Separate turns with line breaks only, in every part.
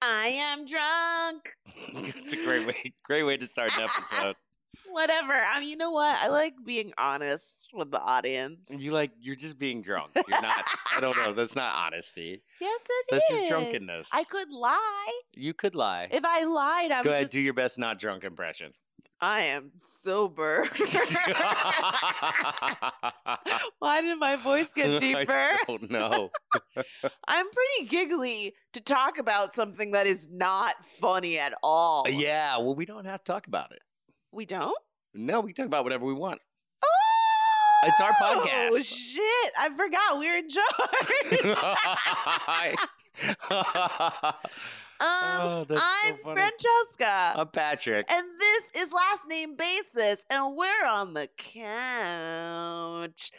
I am drunk.
it's a great way, great way to start an episode.
Whatever. I mean, you know what? I like being honest with the audience.
You like, you're just being drunk. You're not. I don't know. That's not honesty.
Yes, it
That's
is.
just drunkenness.
I could lie.
You could lie.
If I lied, I'm
Go ahead,
just.
do your best not drunk impression.
I am sober. Why did my voice get deeper?
I don't know.
I'm pretty giggly to talk about something that is not funny at all.
Uh, yeah, well, we don't have to talk about it.
We don't?
No, we can talk about whatever we want.
Oh,
It's our oh, podcast.
shit. I forgot we were in charge. Um,
Oh, that's
I'm
funny.
Franchesca.
I'm Patrick.
and this is Last Name Basis, and we're on the couch.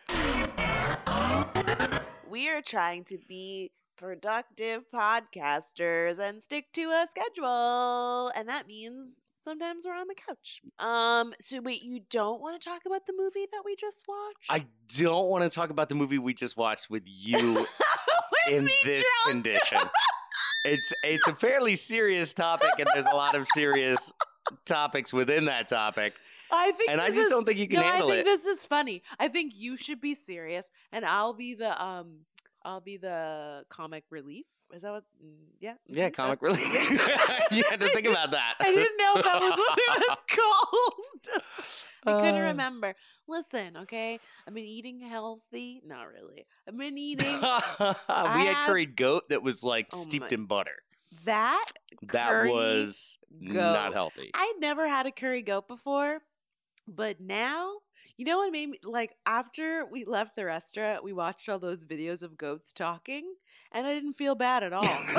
We are trying to be productive podcasters and stick to a schedule, and that means sometimes we're on the couch. Um, so wait, you don't want to talk about the movie that we just watched?
I don't want to talk about the movie we just watched with you
With
in this
drunk.
condition. It's it's a fairly serious topic, and there's a lot of serious topics within that topic.
I think,
And I just
is-
don't think you can
no,
handle
I think
it.
this is funny. I think you should be serious, and I'll be the um, I'll be the comic relief. Is that what? mm, Yeah.
Yeah,
mhm,
comic
that's-
relief. you had to think about that.
I didn't know that was what it was called. I couldn't
Uh,
remember. Listen, okay, I've been eating healthy. Not really. I've been eating
we had
have-
curried goat that was like
Oh
steeped
my-
in butter.
that.
That was not healthy.
I'd never had a curry goat before, but now, you know what made me like after we left the restaurant, we watched all those videos of goats talking, and I didn't feel bad at all.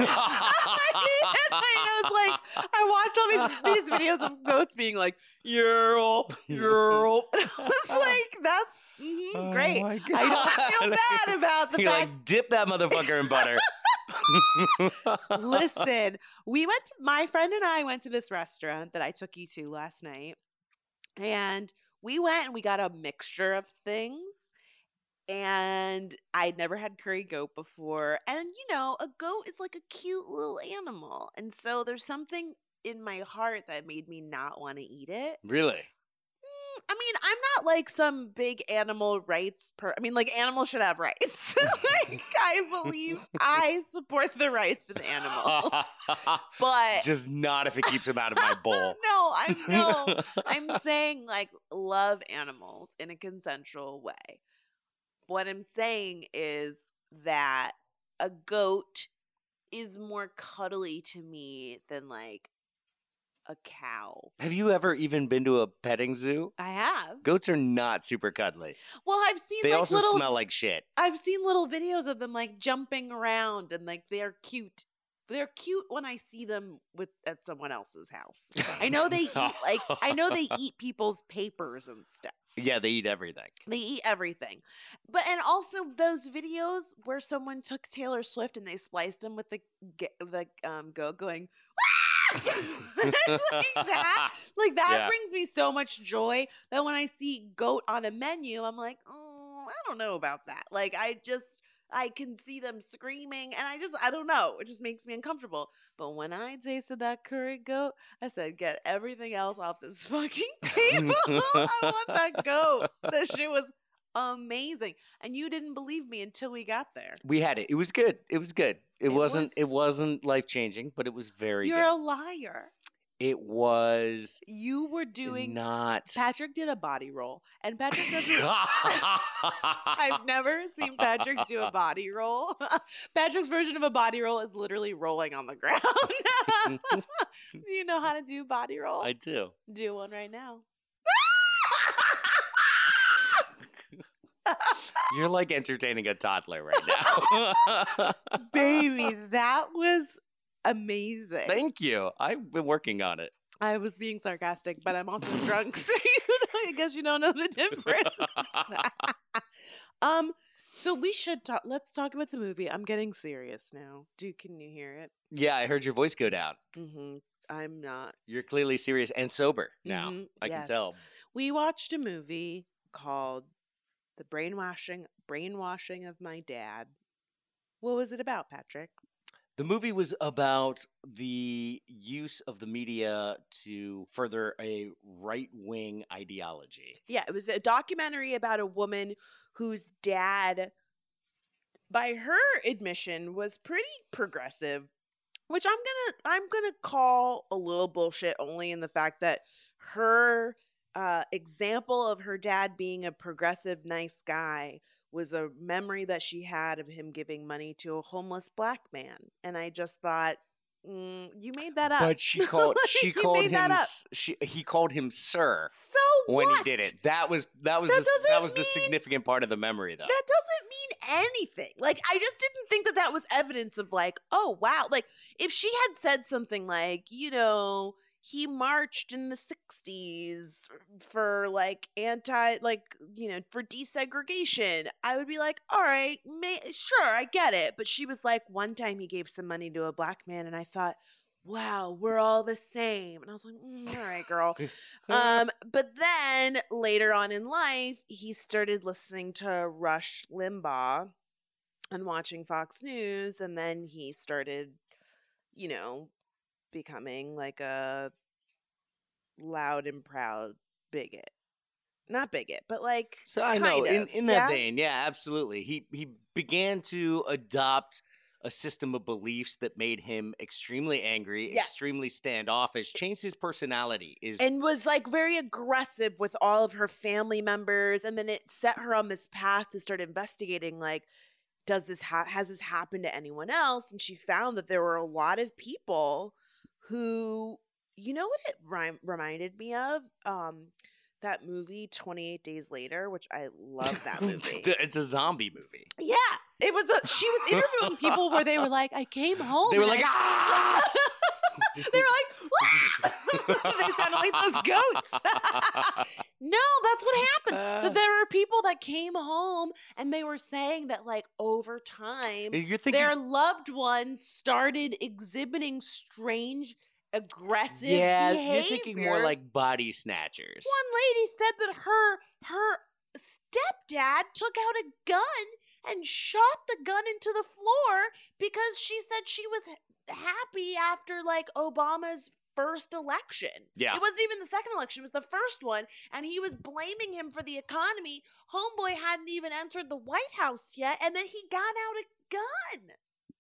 I was like, I watched all these, these videos of goats being like, "Yerl, yerl," and I was like, "That's mhm, great." I don't feel bad about the
You're
fact
like dip that motherfucker in butter.
Listen, we went to my friend and I went to this restaurant that I took you to last night. And we went and we got a mixture of things. And I'd never had curry goat before. And you know, a goat is like a cute little animal. And so there's something in my heart that made me not want to eat it.
really?
I mean, I'm not like some big animal rights per I mean, like animals should have rights. like I believe I support the rights of animals. But
Just not if it keeps them out of my bowl.
no, I know. I'm saying like love animals in a consensual way. What I'm saying is that a goat is more cuddly to me than like a cow.
Have you ever even been to a petting zoo?
I have.
Goats are not super cuddly.
Well, I've seen
They
like
also
little
smell like shit.
I've seen little videos of them like jumping around and like they're cute. They're cute when I see them with at someone else's house. I know they eat like I know they eat people's papers and stuff.
Yeah, they eat everything.
They eat everything. But and also those videos where someone took Taylor Swift and they spliced him with the the um goat going like that. Like that
Yeah.
brings me so much joy that when I see goat on a menu, I'm like, oh, I don't know about that. Like I just I can see them screaming and I just I don't know. It just makes me uncomfortable. But when I tasted that curry goat, I said, get everything else off this fucking table. I want that goat. That shit was amazing. And you didn't believe me until we got there.
we had it. It was good. It was good. It,
It
wasn't. It
was-
wasn't life changing, but it was very
You're
good.
a liar.
it was
You were doing
not.
Patrick did a body roll. And Patrick doesn't I've never seen Patrick do a body roll. Patrick's version of a body roll is literally rolling on the ground. do you know how to do body roll?
I do.
do one right now.
You're like entertaining a toddler right now.
Baby, that was amazing.
Thank you. I've been working on it.
I was being sarcastic, but I'm also drunk, so you know, I guess you don't know the difference. um, so we should talk. Let's talk about the movie. I'm getting serious now. Do can you hear it?
Yeah, I heard your voice go down.
Mm-hmm. I'm not.
You're clearly serious and sober now.
Mhm,
I can tell.
We watched a movie called "The Brainwashing Brainwashing of My Dad." What was it about, Patrick?
The movie was about the use of the media to further a right wing ideology.
Yeah, it was a documentary about a woman whose dad, by her admission, was pretty progressive, which I'm gonna I'm gonna call a little bullshit only in the fact that her uh, example of her dad being a progressive, nice guy was a memory that she had of him giving money to a homeless black man, and I just thought. Mm, you made that up.
But she called
Like,
she called him she he called him sir
So what?
when he did it. That was that was
That
the, that was the significant part of the memory though.
that doesn't mean anything. Like, I just didn't think that that was evidence of, like, oh, wow. Like, if she had said something like, you know, he marched in the 60s for, like, anti, like, you know, for desegregation, I would be like, all right, may- sure, I get it. But she was like, one time he gave some money to a black man, and I thought, wow, we're all the same. And I was like, mm, all right, girl. Um, but then later on in life, he started listening to Rush Limbaugh and watching Fox News, and then he started, you know, becoming like a loud and proud bigot. Not bigot, but like
So I know
kind
in, in that
yeah?
vein, yeah, absolutely. He he began to adopt a system of beliefs that made him extremely angry,
Yes.
extremely standoffish, changed his personality. Is
and was like very aggressive with all of her family members and then it set her on this path to start investigating like does this ha- has this happened to anyone else and she found that there were a lot of people who you know what it rhyme- reminded me of um that movie 28 days later which i love that movie
it's a zombie movie.
yeah it was a she was interviewing people where they were like i came home
They were like,
I-
ah!
they were like they sounded like those goats No, that's what happened.
Uh.
that there were people that came home and they were saying that like over time
thinking
their loved ones started exhibiting strange aggressive
yeah,
behaviors.
you're thinking more like body snatchers.
one lady said that her her stepdad took out a gun and shot the gun into the floor because she said she was happy after like Obama's first election.
Yeah.
It wasn't even the second election, it was the first one. And he was blaming him for the economy. Homeboy hadn't even entered the White House yet, and then he got out a gun.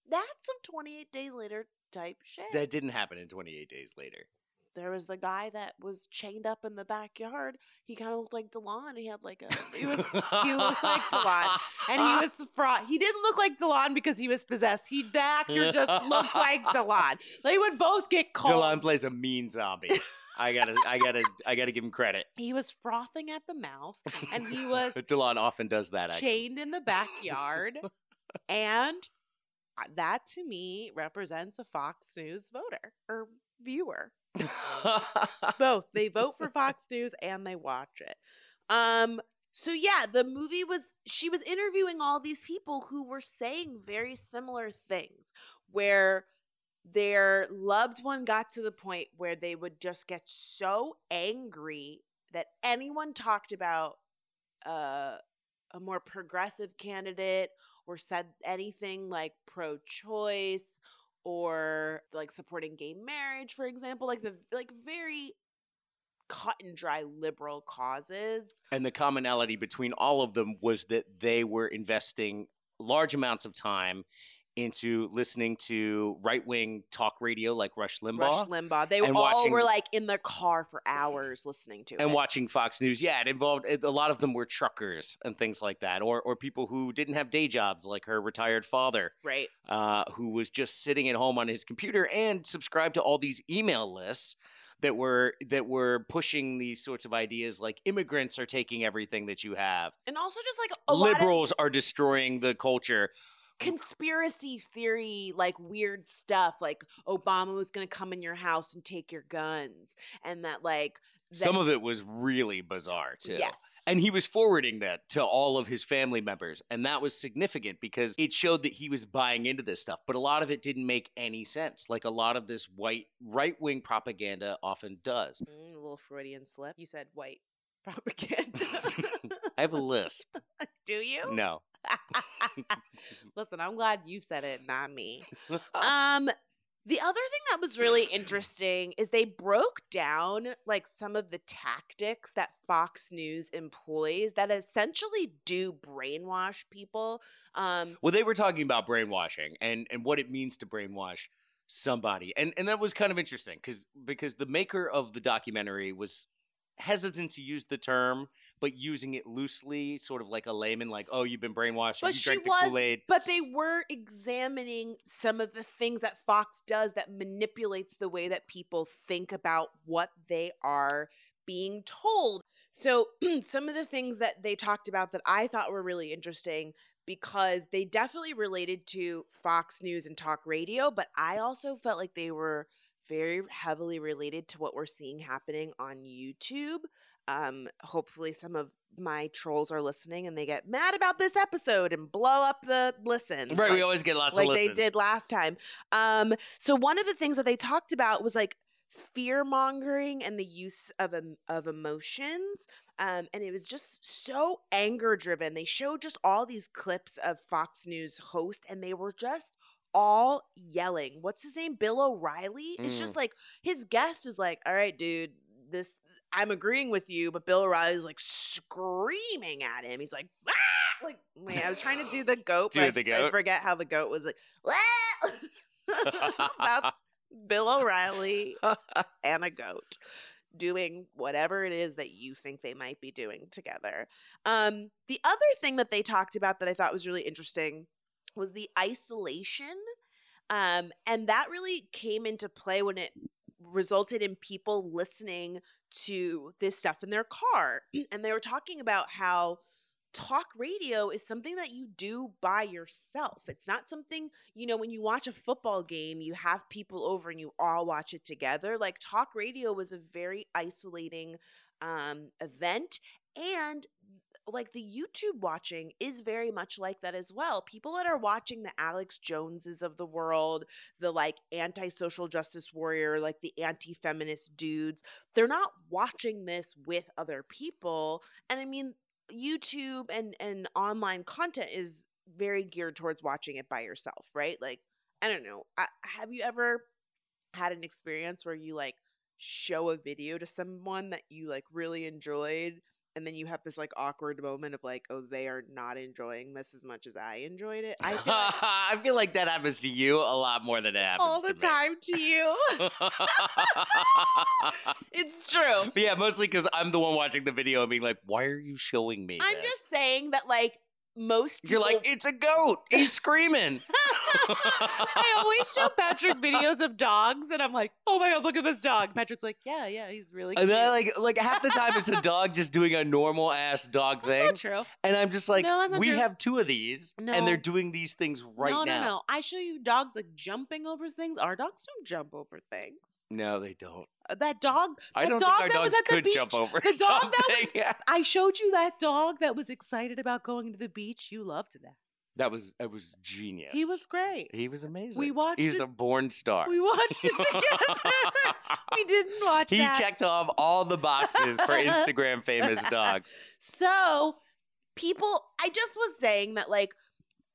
That's some 28 days later type shit.
That didn't happen in 28 days later.
There was the guy that was chained up in the backyard. He kind of looked like Delon. He had like a he was he looked like Delon, and he was fraud. He didn't look like Delon because he was possessed. He the actor just looked like Delon. They would both get called.
Delon plays a mean zombie. I gotta, I gotta, I gotta give him credit.
He was frothing at the mouth, and he was
Delon often does that. Actually.
chained in the backyard, and uh, that to me represents a Fox News voter or viewer. both. They vote for fox news and they watch it. Um so yeah the movie was she was interviewing all these people who were saying very similar things where their loved one got to the point where they would just get so angry that anyone talked about uh, a more progressive candidate or said anything like pro-choice or like supporting gay marriage for example like the like very cut and dry liberal causes.
And the commonality between all of them was that they were investing large amounts of time into listening to right wing talk radio like Rush Limbaugh.
rush limbaugh they all
watching-
were like in the car for hours listening to
and
it
watching Fox News, yeah, it involved it, a lot of them were truckers and things like that, or or people who didn't have day jobs, like her retired father,
right
uh, who was just sitting at home on his computer and subscribed to all these email lists that were that were pushing these sorts of ideas, like immigrants are taking everything that you have,
and also just like lot of
liberals are destroying the culture.
Conspiracy theory like weird stuff like obama was going to come in your house and take your guns and that like
Some of it was really bizarre too.
yes
And he was forwarding that to all of his family members. And that was significant because it showed that he was buying into this stuff. But a lot of it didn't make any sense, like a lot of this white right wing propaganda often does.
Mm, a little freudian slip you said white propaganda
I have a lisp.
do you
No.
Listen, I'm glad you said it, not me. Um, the other thing that was really interesting is they broke down like some of the tactics that Fox News employs that essentially do brainwash people. Um,
Well, they were talking about brainwashing and and what it means to brainwash somebody, and and that was kind of interesting because because the maker of the documentary was hesitant to use the term, but using it loosely, sort of like a layman, like, "Oh, you've been brainwashed.
but
you
she
drank the
was,
Kool Aid."
but they were examining some of the things that Fox does that manipulates the way that people think about what they are being told. So, some of the things that they talked about that I thought were really interesting because they definitely related to Fox News and talk radio, but I also felt like they were very heavily related to what we're seeing happening on YouTube. Um, hopefully, some of my trolls are listening and they get mad about this episode and blow up the listen.
Right, we always get lots
like
of
they did last time. Um, so one of the things that they talked about was like fear mongering and the use of em- of emotions. Um, and it was just so anger driven. They showed just all these clips of Fox News host, and they were just all yelling. What's his name? Bill O'Reilly. It's just like his guest is like, "All right, dude." This I'm agreeing with you, but Bill O'Reilly's like screaming at him. He's like, ah! like man, I was trying to do the goat,
Do
but I,
the
I
goat?
forget how the goat was like. "Ah!" That's Bill O'Reilly and a goat doing whatever it is that you think they might be doing together. Um, the other thing that they talked about that I thought was really interesting was the isolation. Um, and that really came into play when it resulted in people listening to this stuff in their car. and they were talking about how talk radio is something that you do by yourself. It's not something, you know, when you watch a football game, you have people over and you all watch it together. Like talk radio was a very isolating um event and like the YouTube watching is very much like that as well. People that are watching the Alex Joneses of the world, the like anti social justice warrior, like the anti feminist dudes, they're not watching this with other people. And I mean, YouTube and and online content is very geared towards watching it by yourself, right? Like, I don't know. I, have you ever had an experience where you like show a video to someone that you like really enjoyed and then you have this like awkward moment of like, oh, they are not enjoying this as much as I enjoyed it. I feel like
I feel like that happens to you a lot more than it happens
all the
to
time to you. it's true.
But yeah, mostly because I'm the one watching the video and being like, "Why are you showing me?"
I'm
this?"
just saying that like most people
You're like, "It's a goat. He's screaming."
I always show Patrick videos of dogs, and I'm like, "Oh my god, look at this dog!" Patrick's like, "Yeah, yeah, he's really
And
cute."
then, like, like half the time it's a dog just doing a normal ass dog thing,
true.
and I'm just like,
No,
we
true.
have two of these, and they're doing these things right
no,
now.
no, no. I show you dogs like jumping over things. Our dogs don't jump over things.
No, they don't.
Uh, That dog.
I don't
dog
think our
that was
dogs
at the
could
beach.
jump over
The dog that was.
Yeah.
I showed you that dog that was excited about going to the beach. You loved that.
That was it was genius.
He was great.
he was amazing.
We watched
He's
it-
a born star.
We watched it together. we didn't watch
he
that.
checked off all the boxes for Instagram famous dogs.
So, people, I just was saying that, like,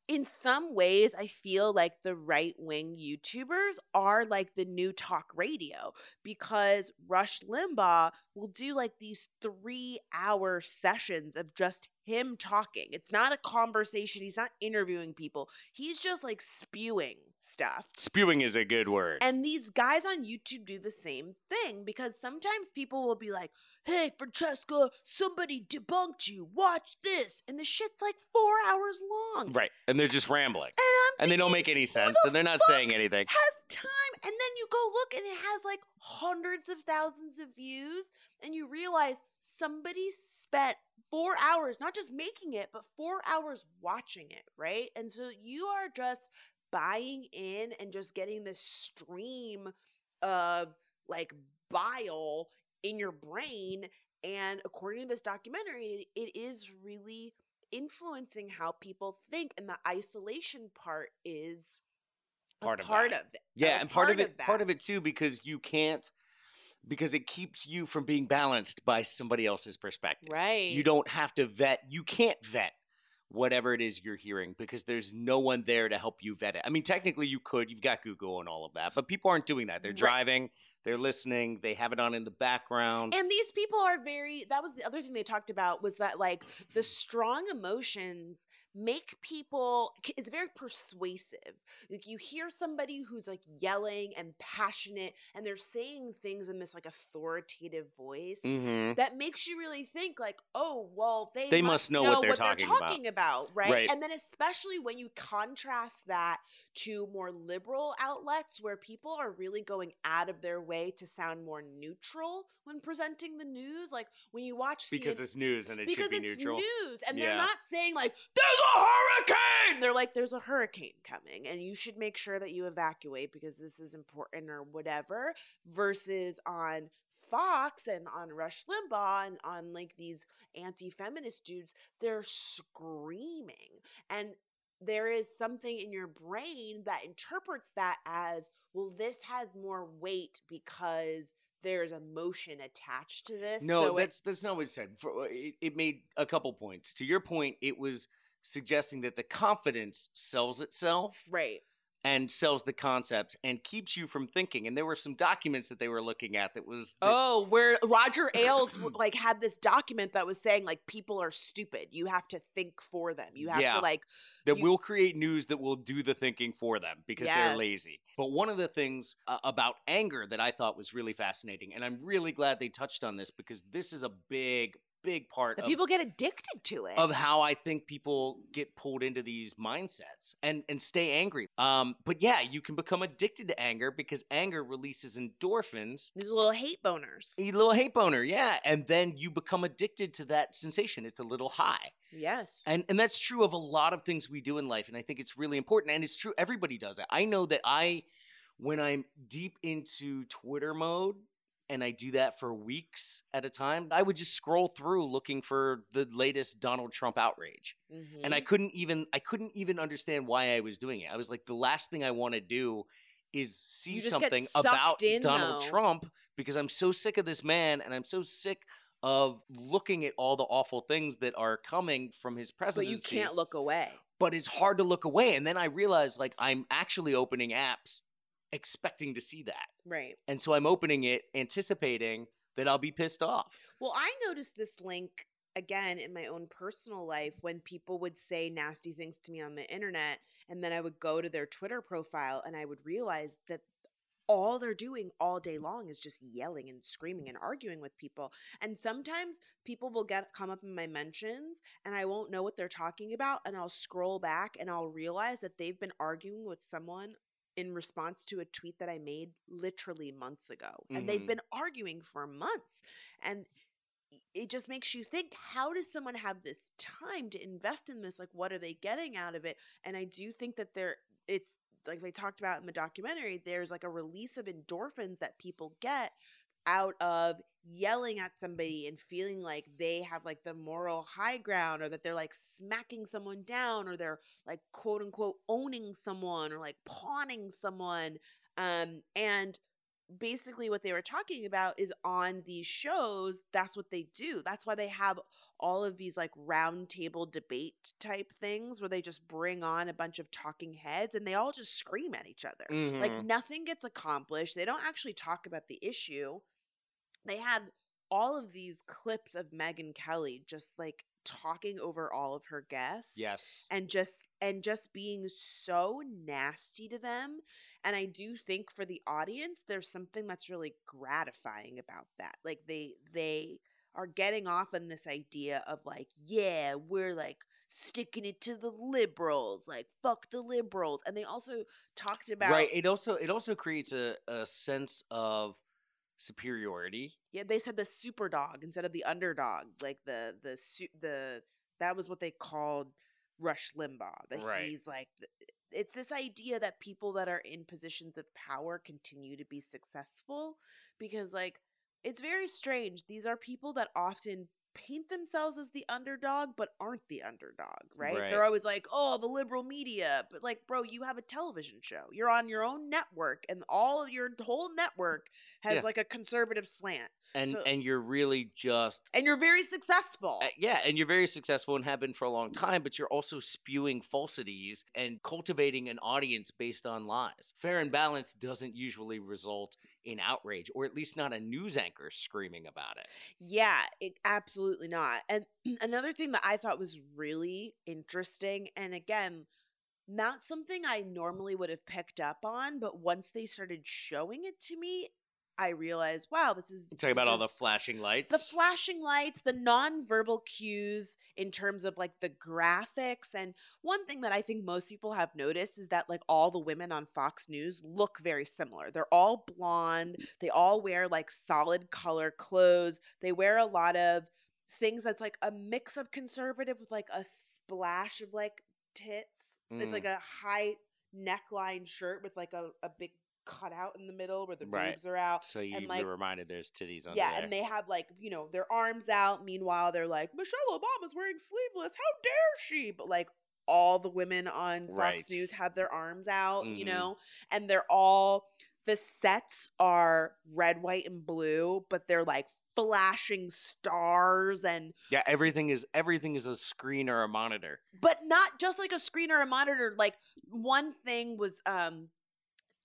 in some ways, I feel like the right wing YouTubers are like the new talk radio because Rush Limbaugh will do like these three hour sessions of just him talking. It's not a conversation, he's not interviewing people, he's just like spewing stuff.
Spewing is a good word.
And these guys on YouTube do the same thing because sometimes people will be like, hey, Franchesca, somebody debunked you. Watch this. And the shit's like four hours long.
right. And they're just rambling.
And I'm
And they don't make any sense.
the
And they're not saying anything.
It has time. And then you go look and it has like hundreds of thousands of views. And you realize somebody spent four hours, not just making it, but four hours watching it, right? And so you are just buying in and just getting this stream of like bile in your brain. And according to this documentary, it, is really influencing how people think. And the isolation part is a
Part of
part of it.
Yeah, and part of it
that.
part of it too because you can't because it keeps you from being balanced by somebody else's perspective.
Right.
You don't have to vet. You can't vet whatever it is you're hearing because there's no one there to help you vet it. I mean, technically you could, you've got Google and all of that, but people aren't doing that. They're
Right.
driving, they're listening, they have it on in the background.
And these people are very that was the other thing they talked about was that like the strong emotions make people is very persuasive. Like you hear somebody who's like yelling and passionate and they're saying things in this like authoritative voice.
Mhm.
That makes you really think like, oh, well, they,
They must know what they're talking about.
talking about, right?
Right.
And then especially when you contrast that to more liberal outlets where people are really going out of their way to sound more neutral when presenting the news. Like when you watch
because
CNN
it's news and it should be
it's
neutral.
news and they're not saying like there's a hurricane they're like there's a hurricane coming and you should make sure that you evacuate because this is important or whatever versus on Fox and on Rush Limbaugh and on like these anti-feminist dudes they're screaming and there is something in your brain that interprets that as well this has more weight because there's emotion attached to this
No,
so it-
that's that's not what it said. For, uh, it, it made a couple points. To your point, it was suggesting that the confidence sells itself
right
and sells the concepts and keeps you from thinking. And there were some documents that they were looking at that was that-
Oh, where Roger Ailes like had this document that was saying like people are stupid. You have to think for them. You have
Yeah.
to like
that
you-
will create news that will do the thinking for them because they're lazy. But one of the things uh, about anger that I thought was really fascinating, and I'm really glad they touched on this because this is a big, big part of,
people get addicted to it.
of how I think people get pulled into these mindsets and and stay angry. Um, but yeah, you can become addicted to anger because anger releases endorphins.
These little hate boners.
A little hate boner, yeah, and then you become addicted to that sensation. It's a little high.
Yes.
And and that's true of a lot of things we do in life, and I think it's really important. And it's true everybody does it. I know that I, when I'm deep into Twitter mode, and I do that for weeks at a time, I would just scroll through looking for the latest Donald Trump outrage, and I
Mhm.
couldn't even I couldn't even understand why I was doing it. I was like, the last thing I want to do is see
You just get
something about
in,
Donald
though.
Trump because I'm so sick of this man, and I'm so sick. Of looking at all the awful things that are coming from his presidency.
but you can't look away.
but it's hard to look away. And then I realized like I'm actually opening apps expecting to see that.
Right.
And so I'm opening it anticipating that I'll be pissed off.
Well, I noticed this link again in my own personal life when people would say nasty things to me on the internet and then I would go to their Twitter profile and I would realize that all they're doing all day long is just yelling and screaming and arguing with people. And sometimes people will get come up in my mentions and I won't know what they're talking about and I'll scroll back and I'll realize that they've been arguing with someone in response to a tweet that I made literally months ago. And they've
Mhm.
been arguing for months. And it just makes you think how does someone have this time to invest in this like what are they getting out of it and i do think that there it's like they talked about in the documentary there's like a release of endorphins that people get out of yelling at somebody and feeling like they have like the moral high ground or that they're like smacking someone down or they're like quote unquote owning someone or like pawning someone um and basically what they were talking about is on these shows that's what they do. That's why they have all of these like round table debate type things where they just bring on a bunch of talking heads and they all just scream at each other. Like
Mhm.
nothing gets accomplished. They don't actually talk about the issue they had all of these clips of Megyn Kelly just like talking over all of her guests
yes.
and just and just being so nasty to them and i do think for the audience there's something that's really gratifying about that like they they are getting off on this idea of like yeah we're like sticking it to the liberals like fuck the liberals and they also talked about
Right. It also it also creates a, a sense of superiority.
yeah they said the super dog instead of the underdog like the the su- the that was what they called rush limbaugh that
Right.
he's like it's this idea that people that are in positions of power continue to be successful because like it's very strange these are people that often paint themselves as the underdog but aren't the underdog, right?
Right.
They're always like, "Oh, the liberal media." But like, bro, you have a television show. You're on your own network and all of your whole network has
Yeah.
like a conservative slant.
and
So-
and you're really just
And you're very successful.
Uh, yeah, and you're very successful and have been for a long time, but you're also spewing falsities and cultivating an audience based on lies. Fair and balanced doesn't usually result in outrage, or at least not a news anchor screaming about it.
Yeah, it, absolutely not. And another thing that I thought was really interesting, and again, not something I normally would have picked up on, but once they started showing it to me, I realized, wow, this is
Talking about all the flashing lights.
the flashing lights, the non-verbal cues in terms of like the graphics. And one thing that I think most people have noticed is that like all the women on Fox News look very similar. They're all blonde. They all wear like solid color clothes. They wear a lot of things that's like a mix of conservative with like a splash of like tits. It's
Mm.
like a high neckline shirt with like a, a big cutout in the middle where the
Right.
boobs are out
so you
and, like-
were reminded there's titties under
yeah,
there.
and they have like you know their arms out. Meanwhile, they're like Michelle Obama's wearing sleeveless. How dare she? But like all the women on Fox
Right.
News have their arms out, you
Mhm.
know, and they're all the sets are red, white, and blue, but they're like flashing stars and
yeah, everything is everything is a screen or a monitor.
but not just like a screen or a monitor. Like one thing was um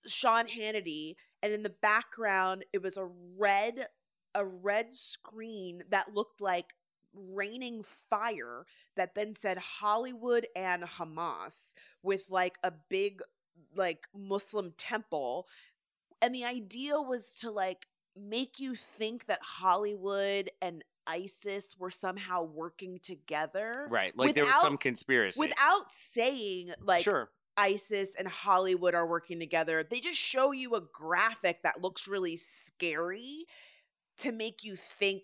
Sean Hannity, and in the background it was a red a red screen that looked like raining fire that then said Hollywood and Hamas with like a big like Muslim temple. And the idea was to like make you think that Hollywood and ISIS were somehow working together
Right. Like there was some conspiracy.
without saying like
sure.
ISIS and Hollywood are working together. They just show you a graphic that looks really scary to make you think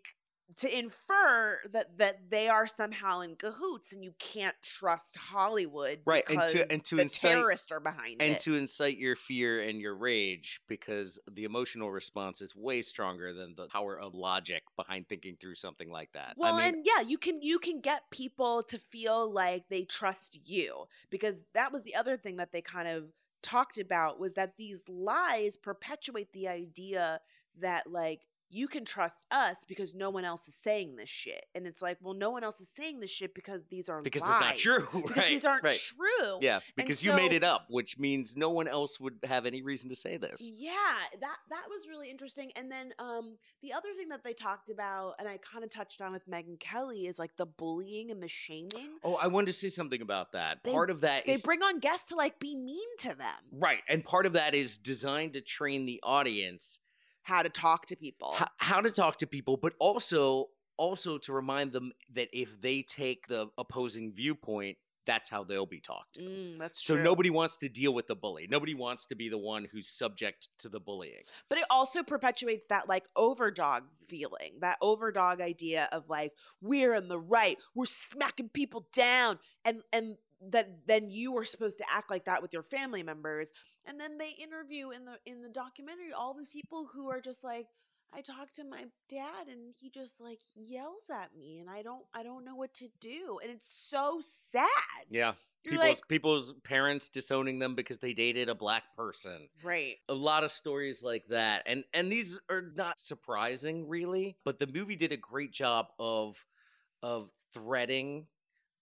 to infer that that they are somehow in cahoots and you can't trust Hollywood
Right, and to- and to
the
incite-
terrorists are behind it.
and
it.
to incite your fear and your rage because the emotional response is way stronger than the power of logic behind thinking through something like that.
Well,
I mean,
and yeah, you can you can get people to feel like they trust you because that was the other thing that they kind of talked about was that these lies perpetuate the idea that like you can trust us because no one else is saying this shit. And it's like, well, no one else is saying this shit because these are
because
lies.
it's not true,
Because
right?
these aren't
right.
true.
Yeah, because you made it up, which means no one else would have any reason to say this.
Yeah, that that was really interesting. And then um the other thing that they talked about, and I kind of touched on with Megyn Kelly, is like the bullying and the shaming.
Oh, I wanted to say something about that.
They-
part of that
They
is
bring on guests to like be mean to them,
right, and part of that is designed to train the audience
how to talk to people.
how, how to talk to people, but also also to remind them that if they take the opposing viewpoint, that's how they'll be talked.
Mm, that's
So
true.
nobody wants to deal with the bully. Nobody wants to be the one who's subject to the bullying.
But it also perpetuates that like overdog feeling, that overdog idea of like we're in the right, we're smacking people down, and and that then you were supposed to act like that with your family members. And then they interview in the in the documentary all these people who are just like. I talked to my dad and he just like yells at me and I don't I don't know what to do and it's so sad.
Yeah.
You're
People's
like
people's parents disowning them because they dated a black person.
right.
a lot of stories like that and and these are not surprising really but the movie did a great job of of threading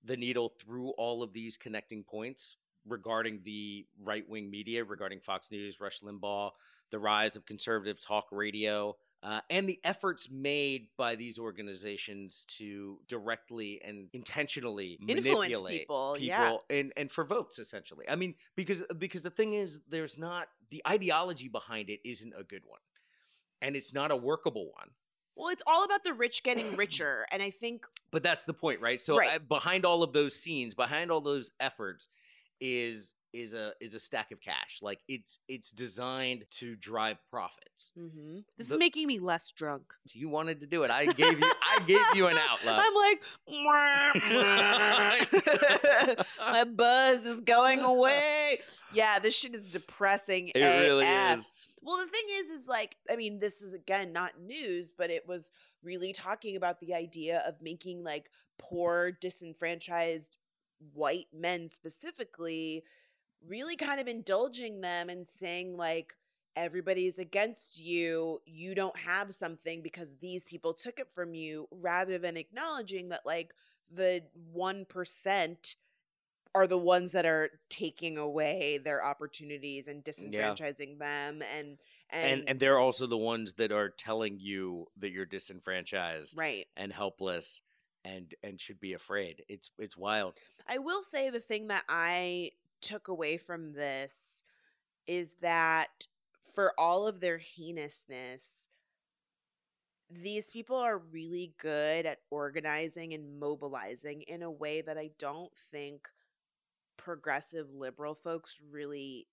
the needle through all of these connecting points regarding the right-wing media regarding fox news rush limbaugh the rise of conservative talk radio uh, and the efforts made by these organizations to directly and intentionally
Influence
manipulate
people, yeah.
and and for votes essentially. I mean, because because the thing is, there's not the ideology behind it isn't a good one, and it's not a workable one.
Well, it's all about the rich getting richer and I think
But that's the point, right? So
Right.
uh, behind all of those scenes, behind all those efforts, is is a is a stack of cash. Like it's it's designed to drive profits.
Mm-hmm. This
The-
is making me less drunk.
You wanted to do it. I gave you I gave you an outlet.
I'm like, my buzz is going away. Yeah, this shit is depressing.
It really is.
Well, the thing is, is like, I mean, this is again not news, but it was really talking about the idea of making like poor, disenfranchised white men specifically really kind of indulging them and saying like everybody's against you you don't have something because these people took it from you rather than acknowledging that like the 1% are the ones that are taking away their opportunities and disenfranchising them and and,
and and they're also the ones that are telling you that you're disenfranchised
right
and helpless and and should be afraid. It's it's wild.
I will say the thing that I took away from this is that for all of their heinousness, these people are really good at organizing and mobilizing in a way that I don't think progressive liberal folks really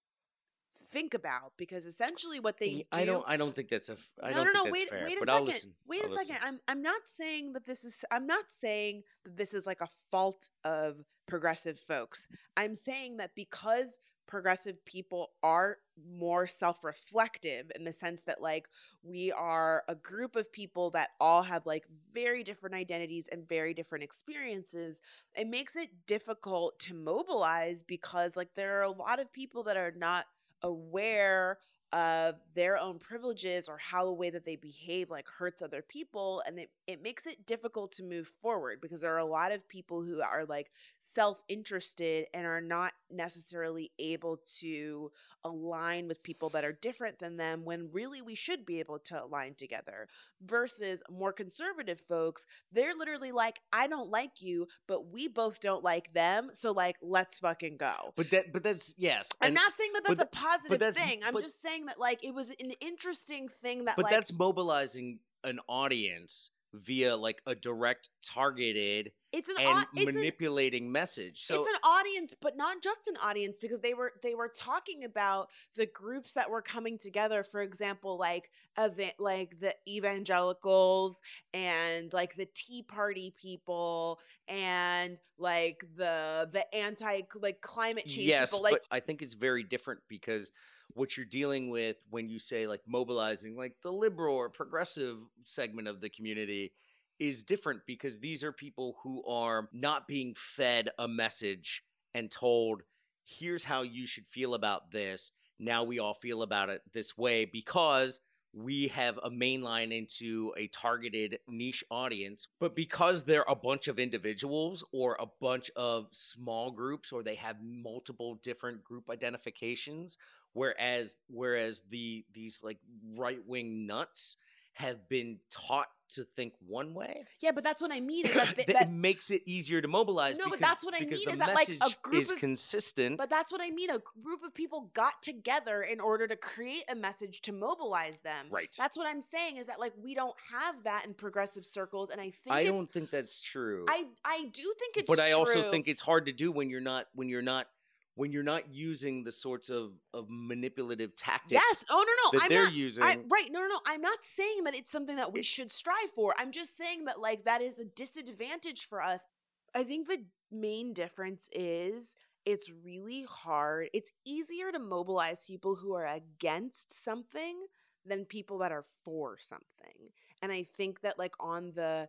think about because essentially what they mm, do
I don't I don't think that's a I
no,
don't
no,
think
no.
that's
Wait,
fair.
wait a second. Wait a second. I'm I'm not saying that this is. I'm not saying that this is like a fault of progressive folks. I'm saying that because progressive people are more self-reflective in the sense that like we are a group of people that all have like very different identities and very different experiences it makes it difficult to mobilize because like there are a lot of people that are not aware of their own privileges or how the way that they behave like hurts other people and it, it makes it difficult to move forward because there are a lot of people who are like self-interested and are not necessarily able to align with people that are different than them when really we should be able to align together versus more conservative folks they're literally like i don't like you but we both don't like them so like let's fucking go
But that but that's yes.
I'm
and-
not saying that
but
that's a positive
that's-
thing. I'm
but-
just saying that like it was an interesting thing that
but
like
that's mobilizing an audience via like a direct targeted
it's an
and
au- it's an
manipulating message. So
it's an audience, but not just an audience because they were they were talking about the groups that were coming together. For example, like event like the evangelicals and like the Tea Party people and like the the anti like climate change
yes,
people. Like
but I think it's very different because what you're dealing with when you say like mobilizing like the liberal or progressive segment of the community is different because these are people who are not being fed a message and told here's how you should feel about this. Now we all feel about it this way because we have a main line into a targeted niche audience. But because they're a bunch of individuals or a bunch of small groups or they have multiple different group identifications whereas whereas the these like right-wing nuts have been taught to think one way
yeah, but that's what I mean is that,
that,
that
it makes it easier to mobilize
No, but
because,
that's what I mean
the
is that, like, a
message
group
is
of-
consistent
But that's what I mean. A group of people got together in order to create a message to mobilize them.
right
That's what I'm saying is that like we don't have that in progressive circles, and I think
i don't think that's true
I I do think it's
but I also think it's hard to do when you're not when you're not when you're not using the sorts of of manipulative tactics
yes. Oh no no,
that
I'm
they're
not.
using.
I, right, no, no, no. I'm not saying that it's something that we should strive for. I'm just saying that like that is a disadvantage for us. I think the main difference is it's really hard. It's easier to mobilize people who are against something than people that are for something. And I think that like on the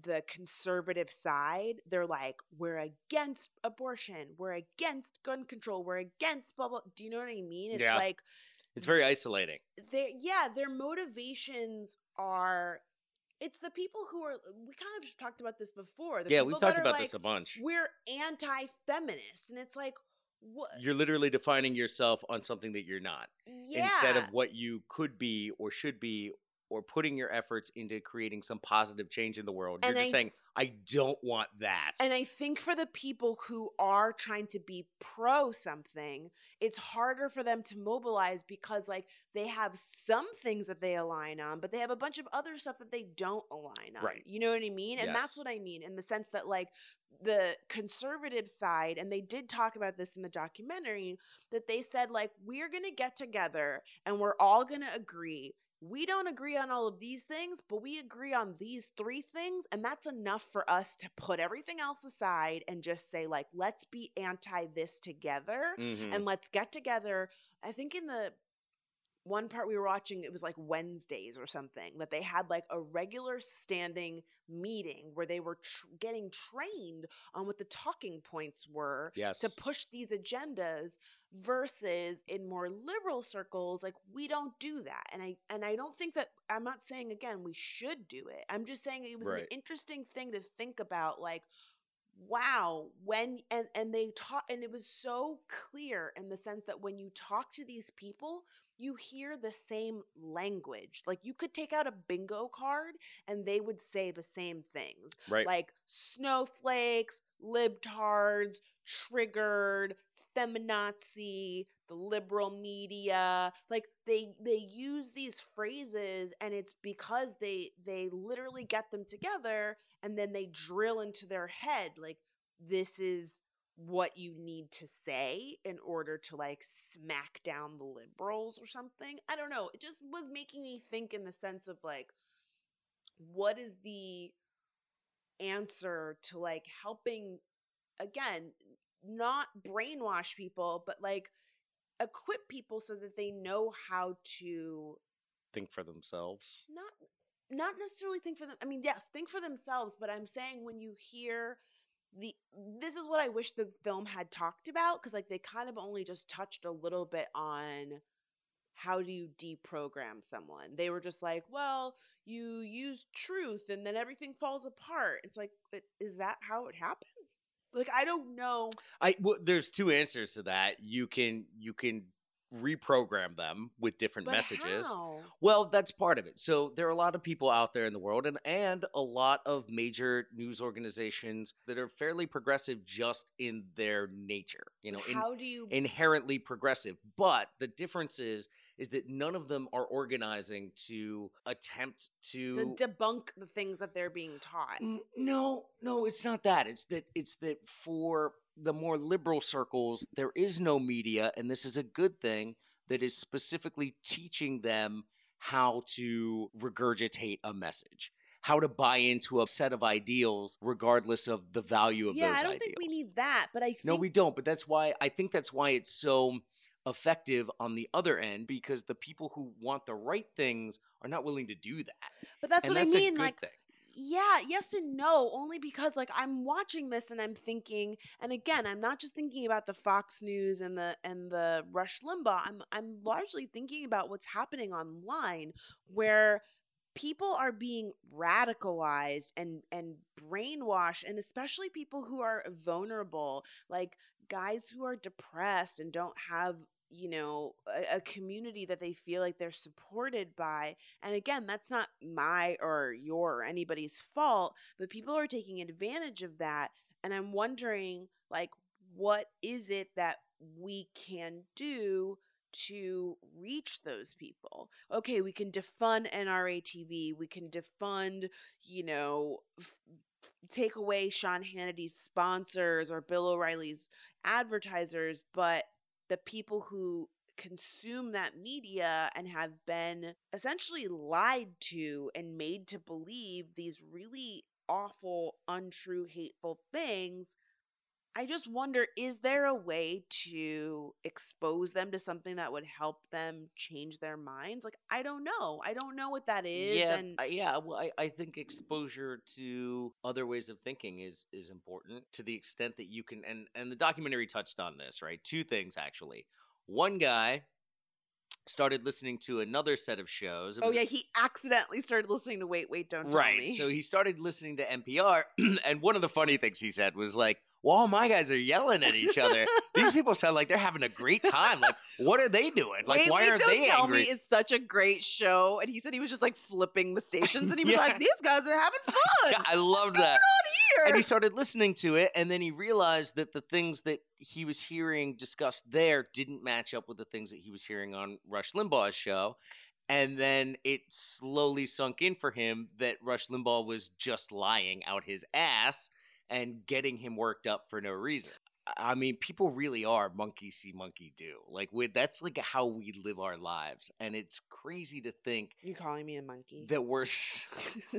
the conservative side, they're like, we're against abortion, we're against gun control, we're against blah blah. Do you know what I mean? It's
Yeah.
like
it's very isolating
they yeah their motivations are it's the people who are we kind of talked about this before the
yeah we've talked about
like,
this a bunch
we're anti-feminist and it's like what
you're literally defining yourself on something that you're not
yeah
instead of what you could be or should be or putting your efforts into creating some positive change in the world you're just
I
saying i don't want that
and I think for the people who are trying to be pro something, it's harder for them to mobilize because like they have some things that they align on, but they have a bunch of other stuff that they don't align on.
Right.
You know what I mean? And that's what I mean in the sense that like the conservative side, and they did talk about this in the documentary, that they said like we're gonna get together and we're all gonna agree we don't agree on all of these things, but we agree on these three things. And that's enough for us to put everything else aside and just say, like, let's be anti this together
Mhm.
and let's get together. I think in the one part we were watching it was like wednesdays or something that they had like a regular standing meeting where they were tr- getting trained on what the talking points were
Yes.
to push these agendas versus in more liberal circles like we don't do that and i and i don't think that i'm not saying again we should do it. I'm just saying it was an interesting thing to think about like wow when and and they taught and it was so clear in the sense that when you talk to these people you hear the same language. Like you could take out a bingo card and they would say the same things
right.
like snowflakes, libtards, triggered, feminazi, the liberal media. Like they they use these phrases and it's because they they literally get them together and then they drill into their head like this is what you need to say in order to like smack down the liberals or something. I don't know. It just was making me think in the sense of like what is the answer to like helping again not brainwash people but like equip people so that they know how to
Think for themselves.
not not necessarily think for them i mean yes think for themselves but i'm saying when you hear the this is what i wish the film had talked about because like they kind of only just touched a little bit on how do you deprogram someone? They were just like well you use truth and then everything falls apart. It's like but is that how it happens like i don't know
I well, there's two answers to that. You can you can reprogram them with different
but
messages.
how?
Well, that's part of it. So there are a lot of people out there in the world and and a lot of major news organizations that are fairly progressive just in their nature, you know, in,
how do you
inherently progressive. But the difference is is that none of them are organizing to attempt
to
to
debunk the things that they're being taught
N- No, no, it's not that. It's that it's that for the more liberal circles, there is no media, and this is a good thing that is specifically teaching them how to regurgitate a message, how to buy into a set of ideals, regardless of the value of
yeah
those
i don't
ideals.
think we need that but i think
No, we don't. But that's why I think that's why it's so effective on the other end because the people who want the right things are not willing to do that.
but that's
and
what
that's
i mean like
thing.
yeah yes and no only because like i'm watching this and i'm thinking and again i'm not just thinking about the fox news and the and the rush limbaugh i'm i'm largely thinking about what's happening online where people are being radicalized and and brainwashed and especially people who are vulnerable like guys who are depressed and don't have you know a, a community that they feel like they're supported by and again that's not my or your or anybody's fault but people are taking advantage of that and i'm wondering like what is it that we can do to reach those people? Okay we can defund nra tv we can defund you know f- take away sean hannity's sponsors or bill o'reilly's advertisers but the people who consume that media and have been essentially lied to and made to believe these really awful, untrue, hateful things. I just wonder is there a way to expose them to something that would help them change their minds? Like, I don't know. I don't know what that is.
yeah,
and
yeah. Well, I, I think exposure to other ways of thinking is is important to the extent that you can. And and the documentary touched on this, right? Two things actually. One guy started listening to another set of shows.
Oh, yeah, he accidentally started listening to Wait, Wait, Don't Tell
right.
Me.
So he started listening to NPR, and one of the funny things he said was like, "Well, all my guys are yelling at each other. These people sound like they're having a great time. Like, what are they doing? Like,
Wait,
why aren't they
Tell
angry?"
Me is such a great show. And he said he was just like flipping the stations and he was
Yeah.
like, these guys are having fun.
Yeah, I loved that. and he started listening to it and then he realized that the things that he was hearing discussed there didn't match up with the things that he was hearing on Rush Limbaugh's show and then it slowly sunk in for him that Rush Limbaugh was just lying out his ass and getting him worked up for no reason. I mean, people really are monkey see, monkey do. Like, with that's like how we live our lives, and it's crazy to think
you calling me a monkey?
that we're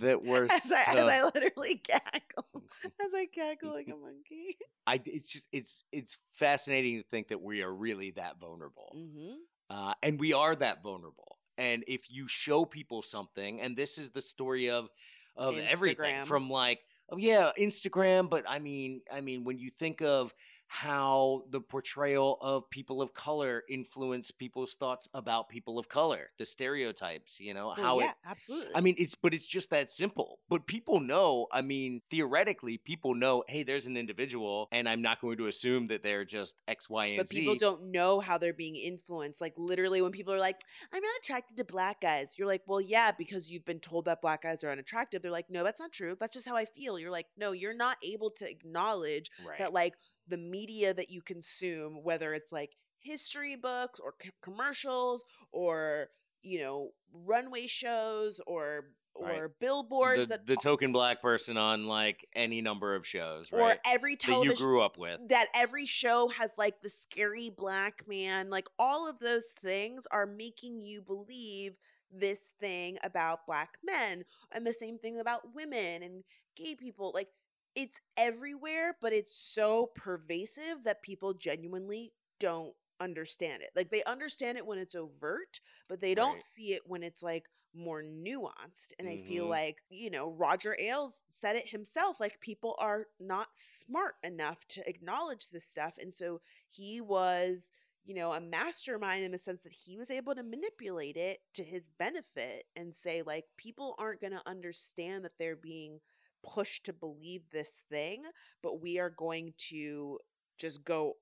that were
as, I, as I literally cackle, as I cackle like a monkey.
I it's just it's it's fascinating to think that we are really that vulnerable.
Mm-hmm.
uh, and we are that vulnerable. And if you show people something, and this is the story of of everything from like, oh yeah, Instagram, but I mean, I mean, when you think of how the portrayal of people of color influence people's thoughts about people of color, the stereotypes, you know, how
yeah,
it
absolutely.
I mean, it's but it's just that simple. But people know. I mean, theoretically, people know. Hey, there's an individual, and I'm not going to assume that they're just X, Y, and
but
Z.
people don't know how they're being influenced. Like literally, when people are like, "I'm not attracted to black guys," you're like, "Well, yeah, because you've been told that black guys are unattractive." They're like, "No, that's not true. That's just how I feel." You're like, "No, you're not able to acknowledge
right.
that like the media that you consume, whether it's like history books or c- commercials or you know runway shows or or
Right.
billboards
the,
that
the token black person on like any number of shows, right?
or every
that you grew up with.
that every show has like the scary black man like all of those things are making you believe this thing about black men and the same thing about women and gay people like it's everywhere but it's so pervasive that people genuinely don't understand it like they understand it when it's overt but they don't
Right.
see it when it's like more nuanced and i feel
Mhm.
like you know roger ailes said it himself like people are not smart enough to acknowledge this stuff and so he was you know a mastermind in the sense that he was able to manipulate it to his benefit and say like people aren't going to understand that they're being pushed to believe this thing but we are going to just go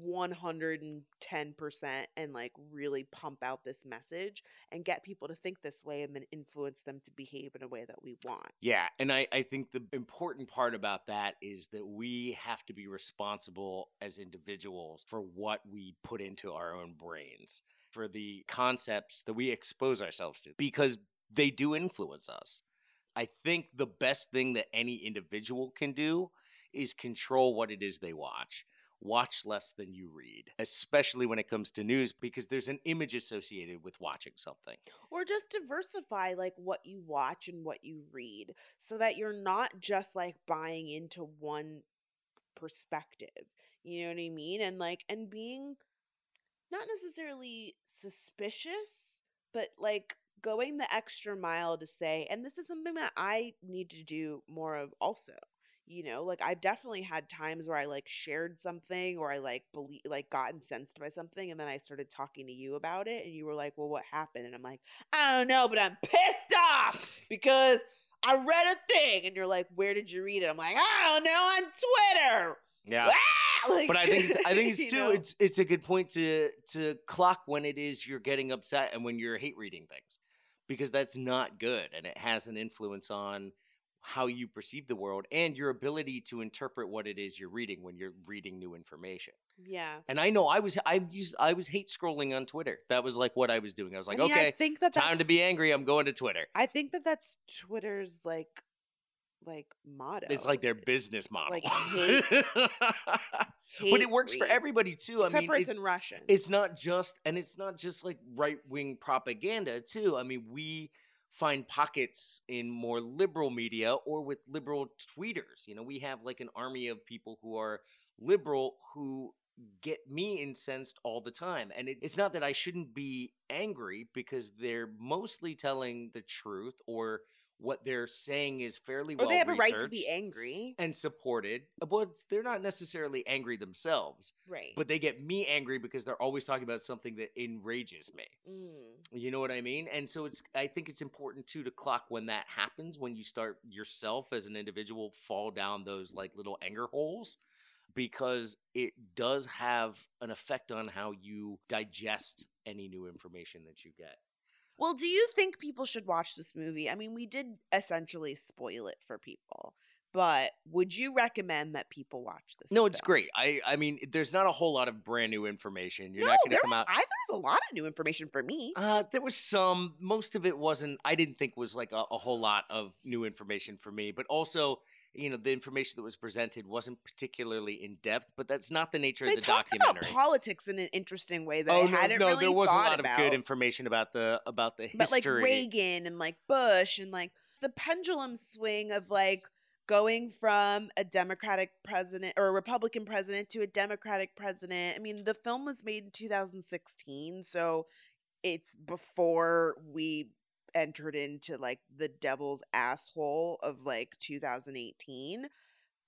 110% and like really pump out this message and get people to think this way and then influence them to behave in a way that we want.
Yeah, and I, I think the important part about that is that we have to be responsible as individuals for what we put into our own brains, for the concepts that we expose ourselves to, because they do influence us. I think the best thing that any individual can do is control what it is they watch. Watch less than you read, especially when it comes to news, because there's an image associated with watching something.
Or just diversify like what you watch and what you read so that you're not just like buying into one perspective. You know what I mean? And like and being not necessarily suspicious, but like going the extra mile to say, and this is something that I need to do more of also. You know, like I've definitely had times where I like shared something or I like believe like got incensed by something and then I started talking to you about it and you were like, "Well, what happened?" And I'm like, "I don't know, but I'm pissed off because I read a thing." And you're like, "Where did you read it?" I'm like, "I don't know, on Twitter."
Yeah.
Ah! Like,
but I think it's, I think it's too.
know?
It's it's a good point to to clock when it is you're getting upset and when you're hate reading things, because that's not good and it has an influence on how you perceive the world and your ability to interpret what it is you're reading when you're reading new information.
yeah.
And I know I was I used I was hate scrolling on Twitter. That was like what I was doing. I was like,
I mean, I
okay,
think that
time to be angry. I'm going to Twitter.
I think that that's Twitter's like like motto.
It's like their business model.
Like, hate-
but it works for everybody too. I
Except
mean,
for it's
it's,
in Russian.
it's not just and it's not just like right wing propaganda too. I mean, we find pockets in more liberal media or with liberal tweeters. You know, we have like an army of people who are liberal who get me incensed all the time. And it, it's not that I shouldn't be angry because they're mostly telling the truth or what they're saying is fairly
or
well
they have a right to be angry.
and supported. But they're not necessarily angry themselves
Right.
but they get me angry because they're always talking about something that enrages me.
Mm.
You know what I mean? And so it's I think it's important too to clock when that happens when you start yourself as an individual fall down those like little anger holes because it does have an effect on how you digest any new information that you get.
Well, do you think people should watch this movie? I mean, we did essentially spoil it for people, But would you recommend that people watch this?
No, it's
film?
great. I I mean, there's not a whole lot of brand new information. You're
no,
not going to come
was,
out.
I, there was a lot of new information for me.
Uh, there was some. Most of it wasn't. I didn't think was like a, a whole lot of new information for me. But also, you know, the information that was presented wasn't particularly in depth. But that's not the nature
they
of the
talked
documentary.
about politics in an interesting way that
oh
I hadn't
no,
really
there was a lot
about.
of good information about the about the
but like. Reagan and like Bush and like the pendulum swing of like going from a Democratic president or a Republican president to a Democratic president. I mean, the film was made in 2016, so it's before we entered into like the devil's asshole of like 2018.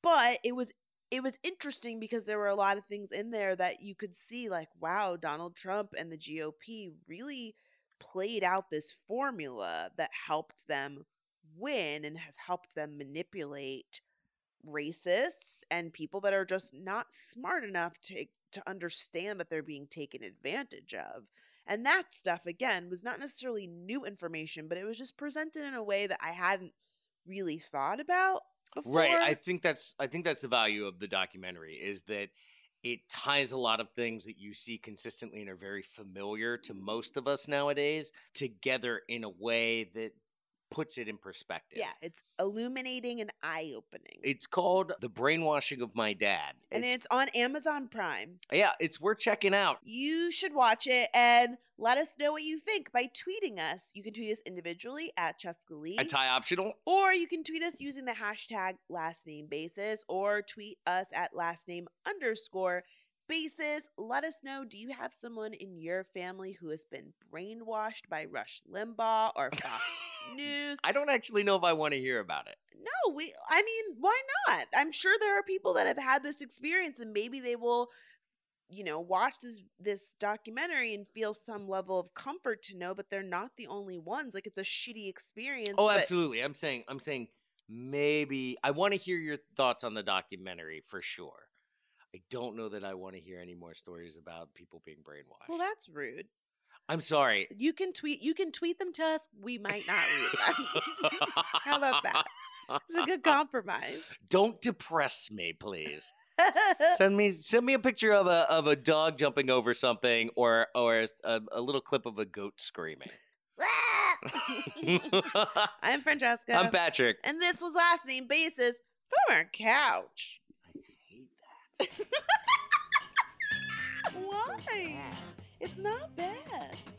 But it was it was interesting because there were a lot of things in there that you could see like wow, Donald Trump and the GOP really played out this formula that helped them win and has helped them manipulate racists and people that are just not smart enough to to understand that they're being taken advantage of. And that stuff again was not necessarily new information, but it was just presented in a way that I hadn't really thought about before.
Right. I think that's I think that's the value of the documentary is that it ties a lot of things that you see consistently and are very familiar to mm. most of us nowadays together in a way that puts it in perspective.
yeah, it's illuminating and eye opening.
It's called The Brainwashing of My Dad.
and
It's-
it's on Amazon Prime.
yeah, it's worth checking out.
You should watch it and let us know what you think by tweeting us. You can tweet us individually at Cheska Lee.
A tie optional.
Or you can tweet us using the hashtag last name basis or tweet us at last name underscore basis. Let us know do you have someone in your family who has been brainwashed by Rush Limbaugh or Fox News?
I don't actually know if I want to hear about it.
No, we I mean, why not? I'm sure there are people that have had this experience and maybe they will you know, watch this this documentary and feel some level of comfort to know but they're not the only ones. Like it's a shitty experience.
Oh,
but-
absolutely. I'm saying I'm saying maybe I want to hear your thoughts on the documentary for sure. I don't know that I want to hear any more stories about people being brainwashed.
Well, that's rude.
I'm sorry.
You can tweet. You can tweet them to us. We might not read them. How about that? It's a good compromise.
Don't depress me, please. send me send me a picture of a of a dog jumping over something or or a, a little clip of a goat screaming.
I'm Franchesca.
I'm Patrick.
and this was last name basis from our couch. Why? It's not bad.